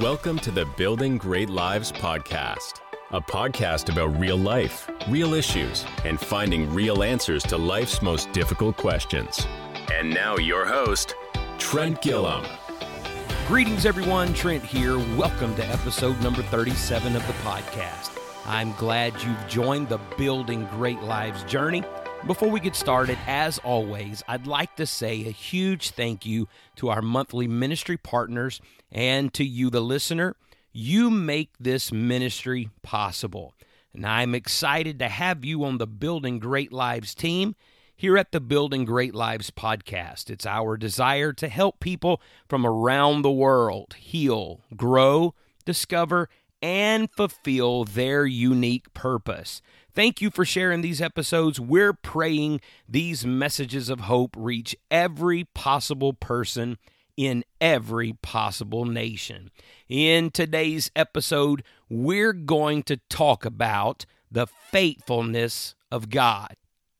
Welcome to the Building Great Lives podcast, a podcast about real life, real issues, and finding real answers to life's most difficult questions. And now, your host, Trent Gilliam. Greetings, everyone. Trent here. Welcome to episode number 37 of the podcast. I'm glad you've joined the Building Great Lives journey. Before we get started, as always, I'd like to say a huge thank you to our monthly ministry partners and to you, the listener. You make this ministry possible. And I'm excited to have you on the Building Great Lives team here at the Building Great Lives podcast. It's our desire to help people from around the world heal, grow, discover, and fulfill their unique purpose. Thank you for sharing these episodes. We're praying these messages of hope reach every possible person in every possible nation. In today's episode, we're going to talk about the faithfulness of God.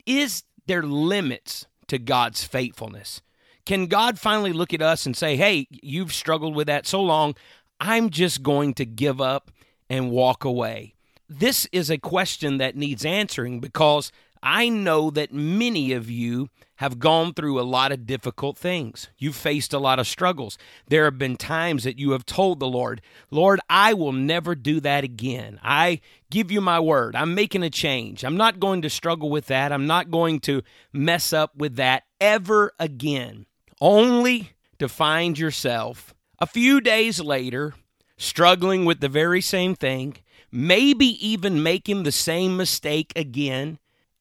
Is there limits to God's faithfulness? Can God finally look at us and say, hey, you've struggled with that so long, I'm just going to give up and walk away? This is a question that needs answering because I know that many of you have gone through a lot of difficult things. You've faced a lot of struggles. There have been times that you have told the Lord, Lord, I will never do that again. I give you my word. I'm making a change. I'm not going to struggle with that. I'm not going to mess up with that ever again. Only to find yourself a few days later struggling with the very same thing maybe even making the same mistake again.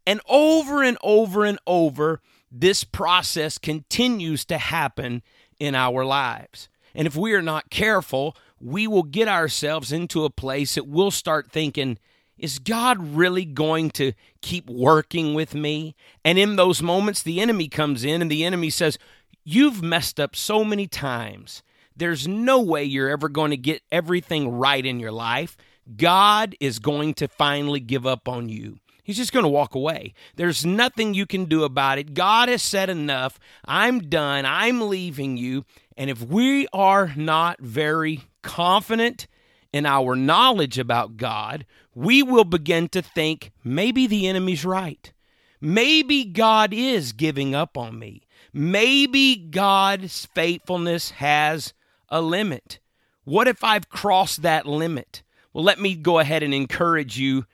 And over and over and over, this process continues to happen in our lives. And if we are not careful, we will get ourselves into a place that we'll start thinking, is God really going to keep working with me? And in those moments, the enemy comes in and the enemy says, You've messed up so many times. There's no way you're ever going to get everything right in your life. God is going to finally give up on you. He's just going to walk away. There's nothing you can do about it. God has said enough. I'm done. I'm leaving you. And if we are not very confident in our knowledge about God, we will begin to think maybe the enemy's right. Maybe God is giving up on me. Maybe God's faithfulness has a limit. What if I've crossed that limit? Well, let me go ahead and encourage you,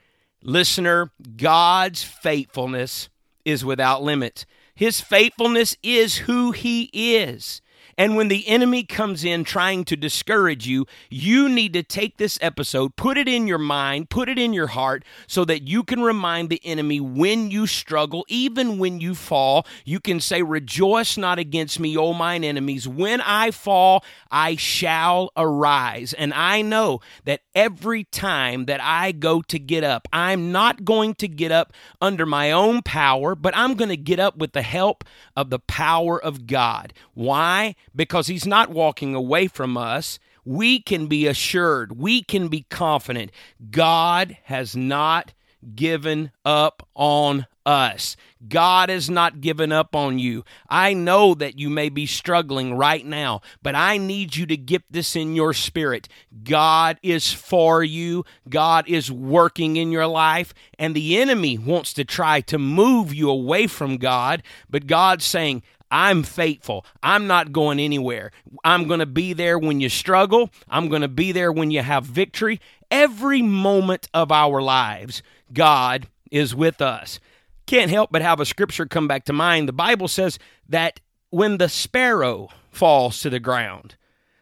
listener. God's faithfulness is without limit. His faithfulness is who He is. And when the enemy comes in trying to discourage you, you need to take this episode, put it in your mind, put it in your heart, so that you can remind the enemy when you struggle, even when you fall. You can say, Rejoice not against me, O mine enemies. When I fall, I shall arise. And I know that every time that I go to get up, I'm not going to get up under my own power, but I'm going to get up with the help of the power of God. Why? Because He's not walking away from us. We can be assured, we can be confident. God has not given up on us. God has not given up on you. I know that you may be struggling right now, but I need you to get this in your spirit. God is for you, God is working in your life, and the enemy wants to try to move you away from God, but God's saying, I'm faithful. I'm not going anywhere. I'm going to be there when you struggle. I'm going to be there when you have victory. Every moment of our lives, God is with us. Can't help but have a scripture come back to mind. The Bible says that when the sparrow falls to the ground,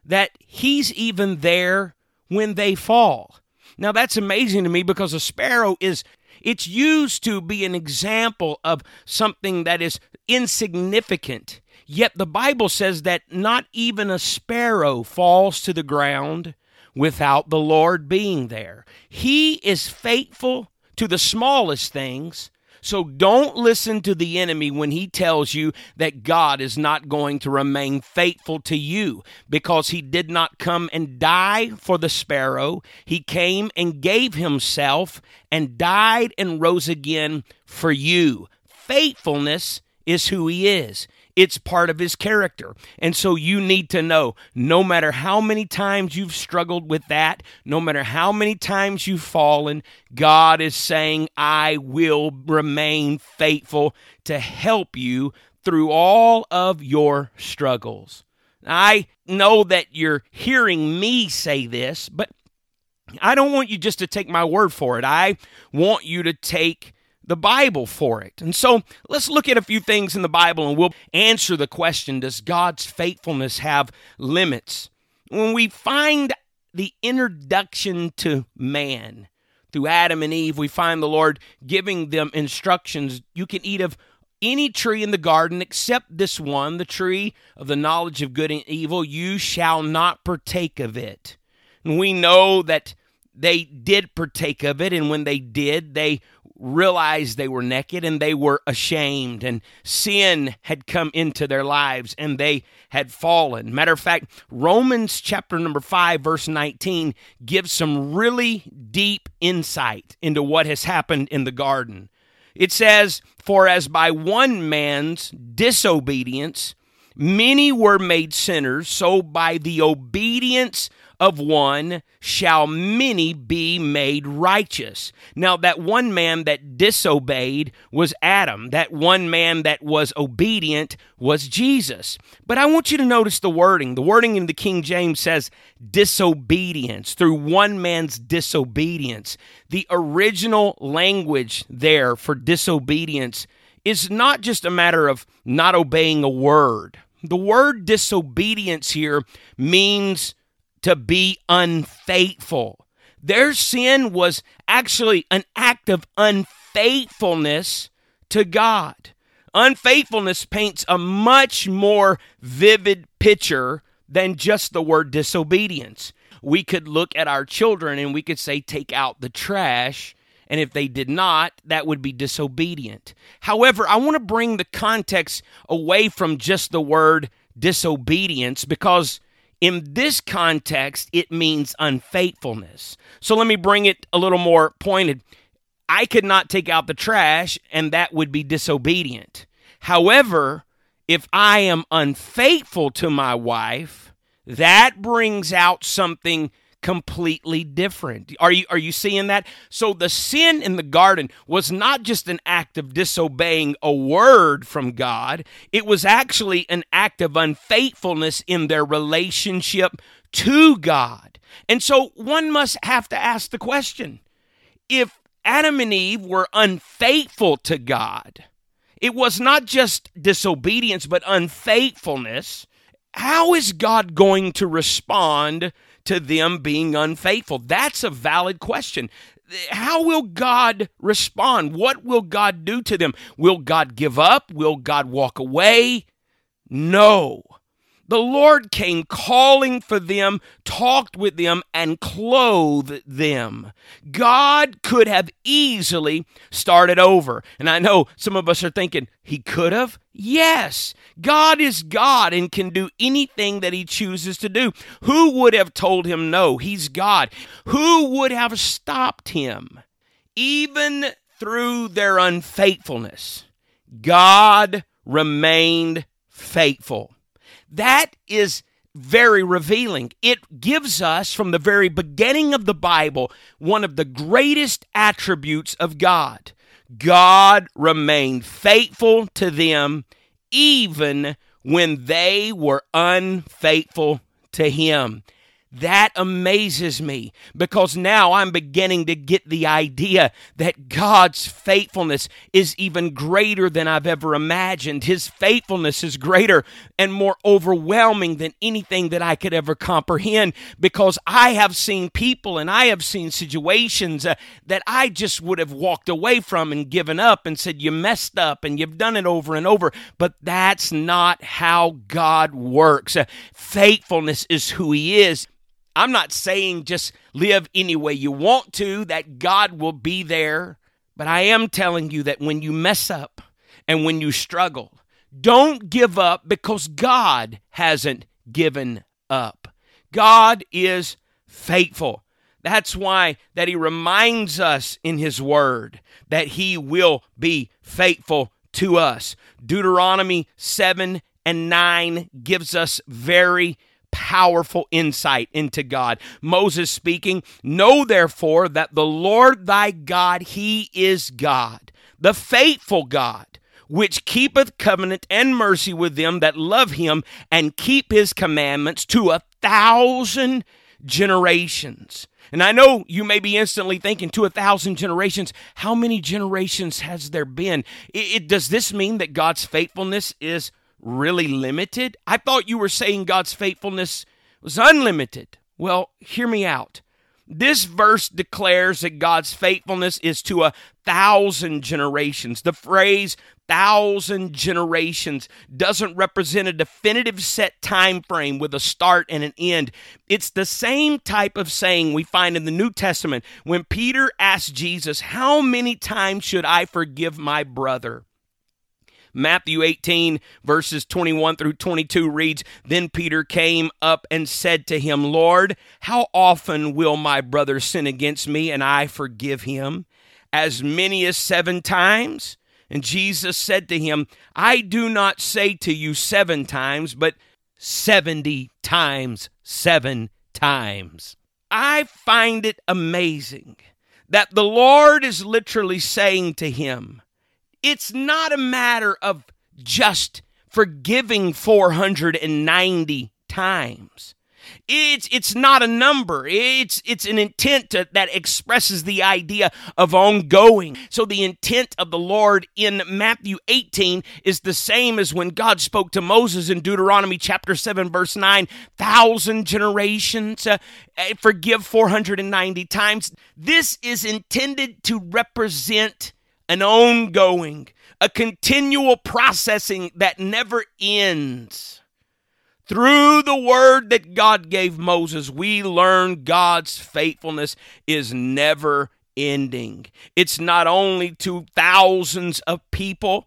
that he's even there when they fall. Now that's amazing to me because a sparrow is it's used to be an example of something that is insignificant. Yet the Bible says that not even a sparrow falls to the ground without the Lord being there. He is faithful to the smallest things so don't listen to the enemy when he tells you that God is not going to remain faithful to you because he did not come and die for the sparrow. He came and gave himself and died and rose again for you. Faithfulness is who he is. It's part of his character. And so you need to know no matter how many times you've struggled with that, no matter how many times you've fallen, God is saying, I will remain faithful to help you through all of your struggles. I know that you're hearing me say this, but I don't want you just to take my word for it. I want you to take the Bible for it. And so let's look at a few things in the Bible and we'll answer the question Does God's faithfulness have limits? When we find the introduction to man through Adam and Eve, we find the Lord giving them instructions. You can eat of any tree in the garden except this one, the tree of the knowledge of good and evil. You shall not partake of it. And we know that they did partake of it, and when they did, they realized they were naked and they were ashamed, and sin had come into their lives and they had fallen. Matter of fact, Romans chapter number 5, verse 19, gives some really deep insight into what has happened in the garden. It says, For as by one man's disobedience many were made sinners, so by the obedience of one shall many be made righteous. Now, that one man that disobeyed was Adam. That one man that was obedient was Jesus. But I want you to notice the wording. The wording in the King James says disobedience, through one man's disobedience. The original language there for disobedience is not just a matter of not obeying a word. The word disobedience here means to be unfaithful. Their sin was actually an act of unfaithfulness to God. Unfaithfulness paints a much more vivid picture than just the word disobedience. We could look at our children and we could say, take out the trash. And if they did not, that would be disobedient. However, I want to bring the context away from just the word disobedience because in this context, it means unfaithfulness. So let me bring it a little more pointed. I could not take out the trash, and that would be disobedient. However, if I am unfaithful to my wife, that brings out something completely different. Are you are you seeing that? So the sin in the garden was not just an act of disobeying a word from God, it was actually an act of unfaithfulness in their relationship to God. And so one must have to ask the question, if Adam and Eve were unfaithful to God, it was not just disobedience but unfaithfulness, how is God going to respond to them being unfaithful? That's a valid question. How will God respond? What will God do to them? Will God give up? Will God walk away? No. The Lord came calling for them, talked with them, and clothed them. God could have easily started over. And I know some of us are thinking, He could have? Yes. God is God and can do anything that He chooses to do. Who would have told Him no? He's God. Who would have stopped Him? Even through their unfaithfulness, God remained faithful. That is very revealing. It gives us, from the very beginning of the Bible, one of the greatest attributes of God. God remained faithful to them even when they were unfaithful to Him. That amazes me because now I'm beginning to get the idea that God's faithfulness is even greater than I've ever imagined. His faithfulness is greater and more overwhelming than anything that I could ever comprehend because I have seen people and I have seen situations uh, that I just would have walked away from and given up and said, You messed up and you've done it over and over. But that's not how God works. Uh, faithfulness is who He is. I'm not saying just live any way you want to, that God will be there. But I am telling you that when you mess up and when you struggle, don't give up because God hasn't given up. God is faithful. That's why that he reminds us in his word that he will be faithful to us. Deuteronomy 7 and 9 gives us very powerful insight into God. Moses speaking, Know therefore that the Lord thy God, he is God, the faithful God which keepeth covenant and mercy with them that love him and keep his commandments to a thousand generations. And I know you may be instantly thinking to a thousand generations, how many generations has there been? It, it, does this mean that God's faithfulness is really limited? I thought you were saying God's faithfulness was unlimited. Well, hear me out. This verse declares that God's faithfulness is to a thousand generations. The phrase thousand generations doesn't represent a definitive set time frame with a start and an end. It's the same type of saying we find in the New Testament when Peter asked Jesus, How many times should I forgive my brother? Matthew 18, verses 21 through 22 reads Then Peter came up and said to him, Lord, how often will my brother sin against me and I forgive him? As many as seven times? And Jesus said to him, I do not say to you seven times, but 70 times seven times. I find it amazing that the Lord is literally saying to him, it's not a matter of just forgiving 490 times. It's it's not a number. It's it's an intent to, that expresses the idea of ongoing. So the intent of the Lord in Matthew 18 is the same as when God spoke to Moses in Deuteronomy chapter 7 verse 9, thousand generations uh, forgive 490 times. This is intended to represent an ongoing, a continual processing that never ends. Through the word that God gave Moses, we learn God's faithfulness is never ending. It's not only to thousands of people,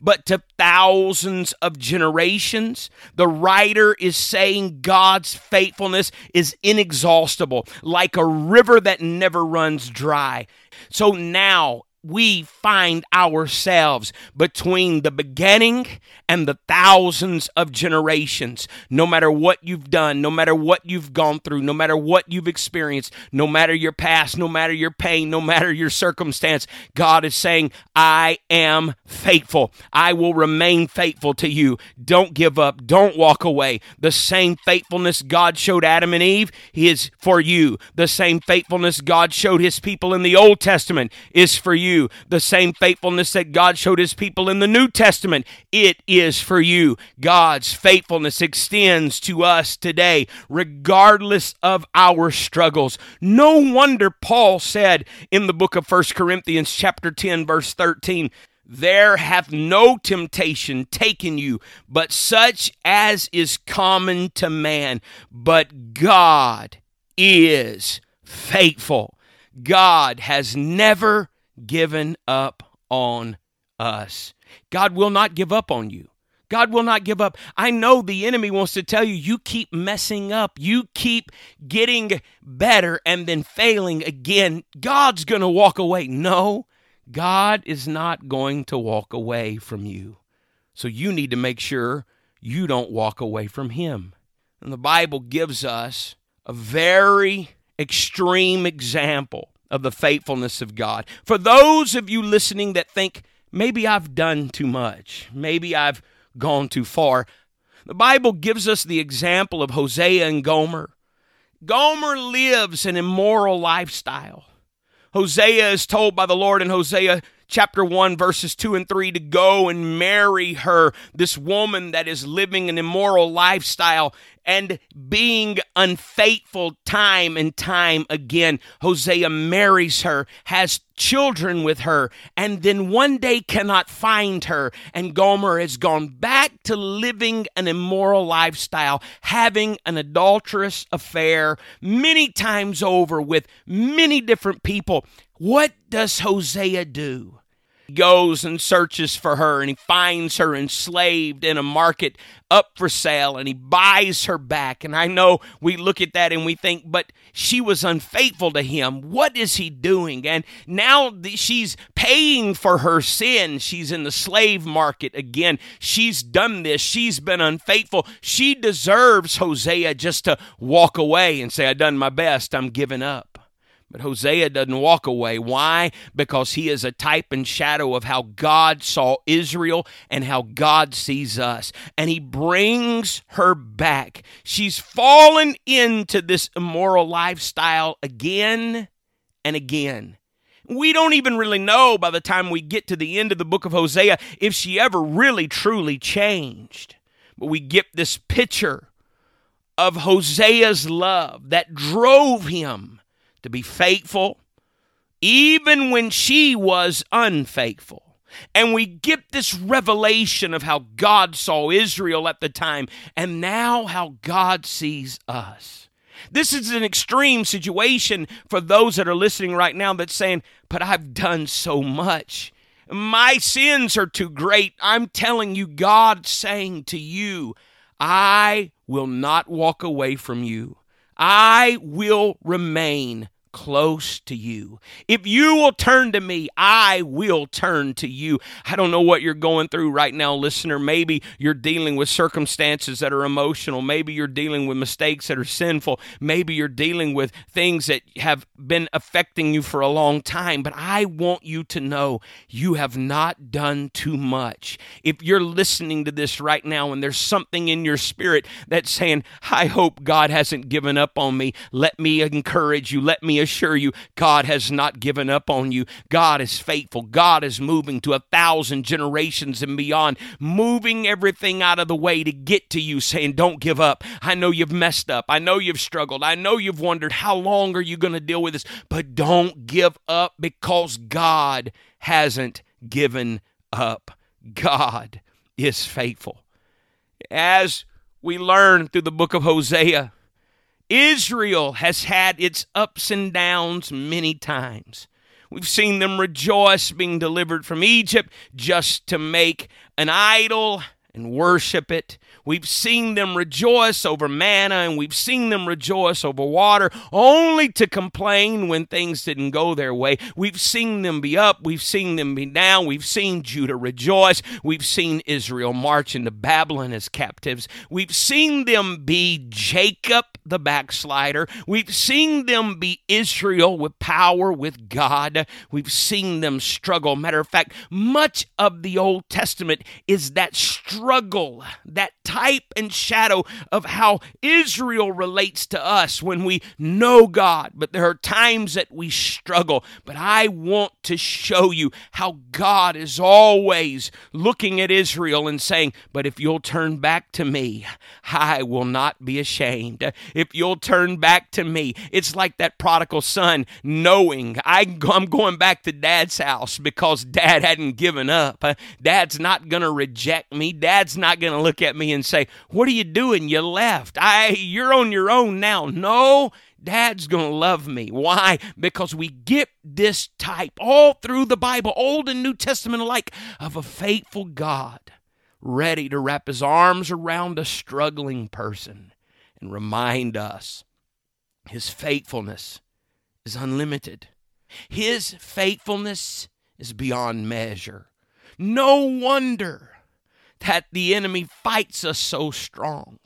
but to thousands of generations. The writer is saying God's faithfulness is inexhaustible, like a river that never runs dry. So now, we find ourselves between the beginning and the thousands of generations. No matter what you've done, no matter what you've gone through, no matter what you've experienced, no matter your past, no matter your pain, no matter your circumstance, God is saying, I am faithful. I will remain faithful to you. Don't give up. Don't walk away. The same faithfulness God showed Adam and Eve is for you. The same faithfulness God showed his people in the Old Testament is for you you. The same faithfulness that God showed his people in the New Testament, it is for you. God's faithfulness extends to us today, regardless of our struggles. No wonder Paul said in the book of First Corinthians, chapter 10, verse 13, there hath no temptation taken you, but such as is common to man. But God is faithful. God has never given up on us. God will not give up on you. God will not give up. I know the enemy wants to tell you, you keep messing up. You keep getting better and then failing again. God's going to walk away. No, God is not going to walk away from you. So you need to make sure you don't walk away from Him. And the Bible gives us a very extreme example of the faithfulness of God. For those of you listening that think, maybe I've done too much, maybe I've gone too far, the Bible gives us the example of Hosea and Gomer. Gomer lives an immoral lifestyle. Hosea is told by the Lord in Hosea chapter 1, verses 2 and 3 to go and marry her, this woman that is living an immoral lifestyle and being unfaithful time and time again. Hosea marries her, has children with her, and then one day cannot find her. And Gomer has gone back to living an immoral lifestyle, having an adulterous affair many times over with many different people. What does Hosea do? Goes and searches for her and he finds her enslaved in a market up for sale and he buys her back. And I know we look at that and we think, but she was unfaithful to him. What is he doing? And now she's paying for her sin. She's in the slave market again. She's done this. She's been unfaithful. She deserves Hosea just to walk away and say, I've done my best. I'm giving up. But Hosea doesn't walk away. Why? Because he is a type and shadow of how God saw Israel and how God sees us. And he brings her back. She's fallen into this immoral lifestyle again and again. We don't even really know by the time we get to the end of the book of Hosea if she ever really truly changed. But we get this picture of Hosea's love that drove him to be faithful, even when she was unfaithful. And we get this revelation of how God saw Israel at the time and now how God sees us. This is an extreme situation for those that are listening right now that's saying, But I've done so much. My sins are too great. I'm telling you, God saying to you, I will not walk away from you. I will remain close to you. If you will turn to me, I will turn to you. I don't know what you're going through right now, listener. Maybe you're dealing with circumstances that are emotional. Maybe you're dealing with mistakes that are sinful. Maybe you're dealing with things that have been affecting you for a long time. But I want you to know you have not done too much. If you're listening to this right now and there's something in your spirit that's saying, I hope God hasn't given up on me, let me encourage you. Let me assure you, God has not given up on you. God is faithful. God is moving to a thousand generations and beyond, moving everything out of the way to get to you, saying, Don't give up. I know you've messed up. I know you've struggled. I know you've wondered, How long are you going to deal with this? But don't give up because God hasn't given up. God is faithful. As we learn through the book of Hosea, Israel has had its ups and downs many times. We've seen them rejoice being delivered from Egypt just to make an idol and worship it. We've seen them rejoice over manna and we've seen them rejoice over water, only to complain when things didn't go their way. We've seen them be up, we've seen them be down, we've seen Judah rejoice, we've seen Israel march into Babylon as captives, we've seen them be Jacob the backslider, we've seen them be Israel with power with God, we've seen them struggle. Matter of fact, much of the Old Testament is that struggle, that type and shadow of how Israel relates to us when we know God. But there are times that we struggle. But I want to show you how God is always looking at Israel and saying, But if you'll turn back to me, I will not be ashamed. If you'll turn back to me, it's like that prodigal son knowing I, I'm going back to dad's house because dad hadn't given up. Uh, dad's not going to reject me. Dad's not going to look at me and and say, What are you doing? You left. I you're on your own now. No, Dad's going to love me. Why? Because we get this type all through the Bible, Old and New Testament alike, of a faithful God ready to wrap his arms around a struggling person and remind us his faithfulness is unlimited. His faithfulness is beyond measure. No wonder that the enemy fights us so strong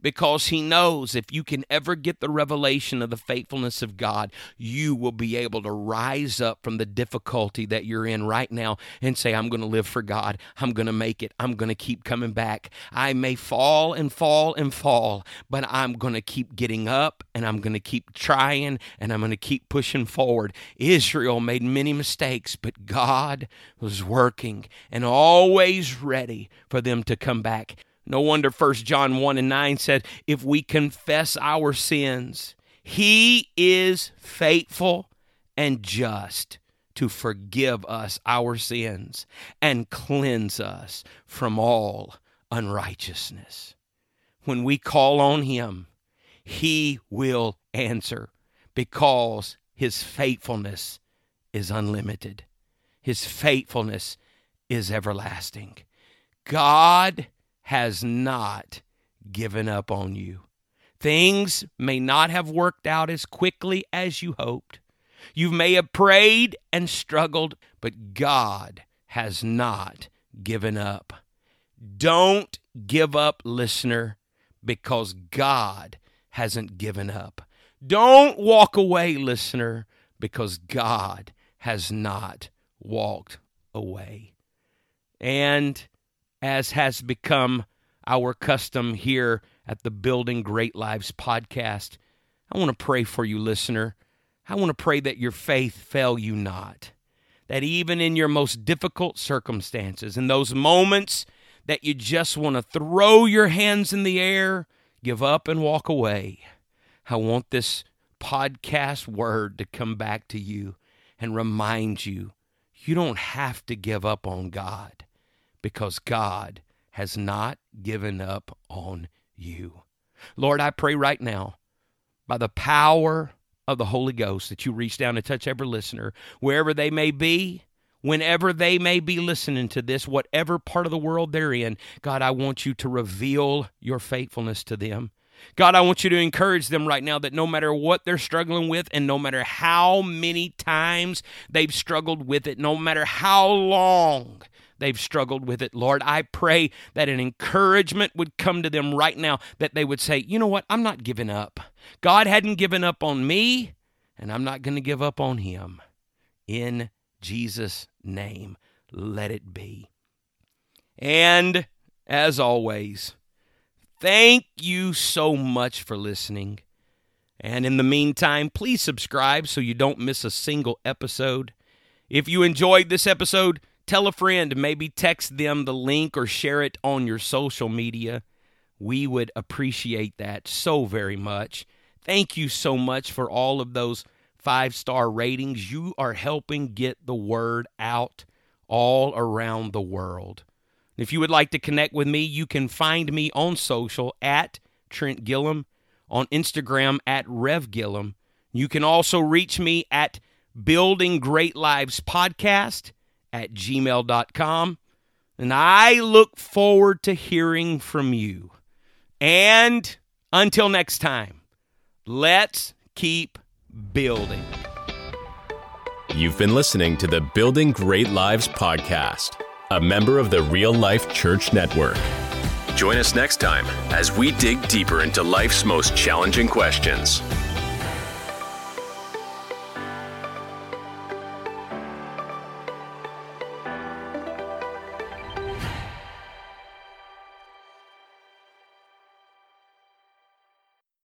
because he knows if you can ever get the revelation of the faithfulness of God, you will be able to rise up from the difficulty that you're in right now and say, I'm going to live for God. I'm going to make it. I'm going to keep coming back. I may fall and fall and fall, but I'm going to keep getting up and I'm going to keep trying and I'm going to keep pushing forward. Israel made many mistakes, but God was working and always ready for them to come back. No wonder 1 John 1 and 9 said, If we confess our sins, he is faithful and just to forgive us our sins and cleanse us from all unrighteousness. When we call on him, he will answer because his faithfulness is unlimited. His faithfulness is everlasting. God has not given up on you. Things may not have worked out as quickly as you hoped. You may have prayed and struggled, but God has not given up. Don't give up, listener, because God hasn't given up. Don't walk away, listener, because God has not walked away. And as has become our custom here at the Building Great Lives podcast, I want to pray for you, listener. I want to pray that your faith fail you not. That even in your most difficult circumstances, in those moments that you just want to throw your hands in the air, give up, and walk away, I want this podcast word to come back to you and remind you you don't have to give up on God because God has not given up on you. Lord, I pray right now by the power of the Holy Ghost that you reach down and touch every listener, wherever they may be, whenever they may be listening to this, whatever part of the world they're in. God, I want you to reveal your faithfulness to them. God, I want you to encourage them right now that no matter what they're struggling with, and no matter how many times they've struggled with it, no matter how long they've struggled with it, Lord, I pray that an encouragement would come to them right now that they would say, you know what, I'm not giving up. God hadn't given up on me, and I'm not going to give up on him. In Jesus' name, let it be. And as always, Thank you so much for listening. And in the meantime, please subscribe so you don't miss a single episode. If you enjoyed this episode, tell a friend, maybe text them the link or share it on your social media. We would appreciate that so very much. Thank you so much for all of those five star ratings. You are helping get the word out all around the world. If you would like to connect with me, you can find me on social at Trent Gilliam, on Instagram at Rev Gilliam. You can also reach me at Building Great Lives Podcast at gmail.com. And I look forward to hearing from you. And until next time, let's keep building. You've been listening to the Building Great Lives podcast a member of the Real Life Church Network. Join us next time as we dig deeper into life's most challenging questions.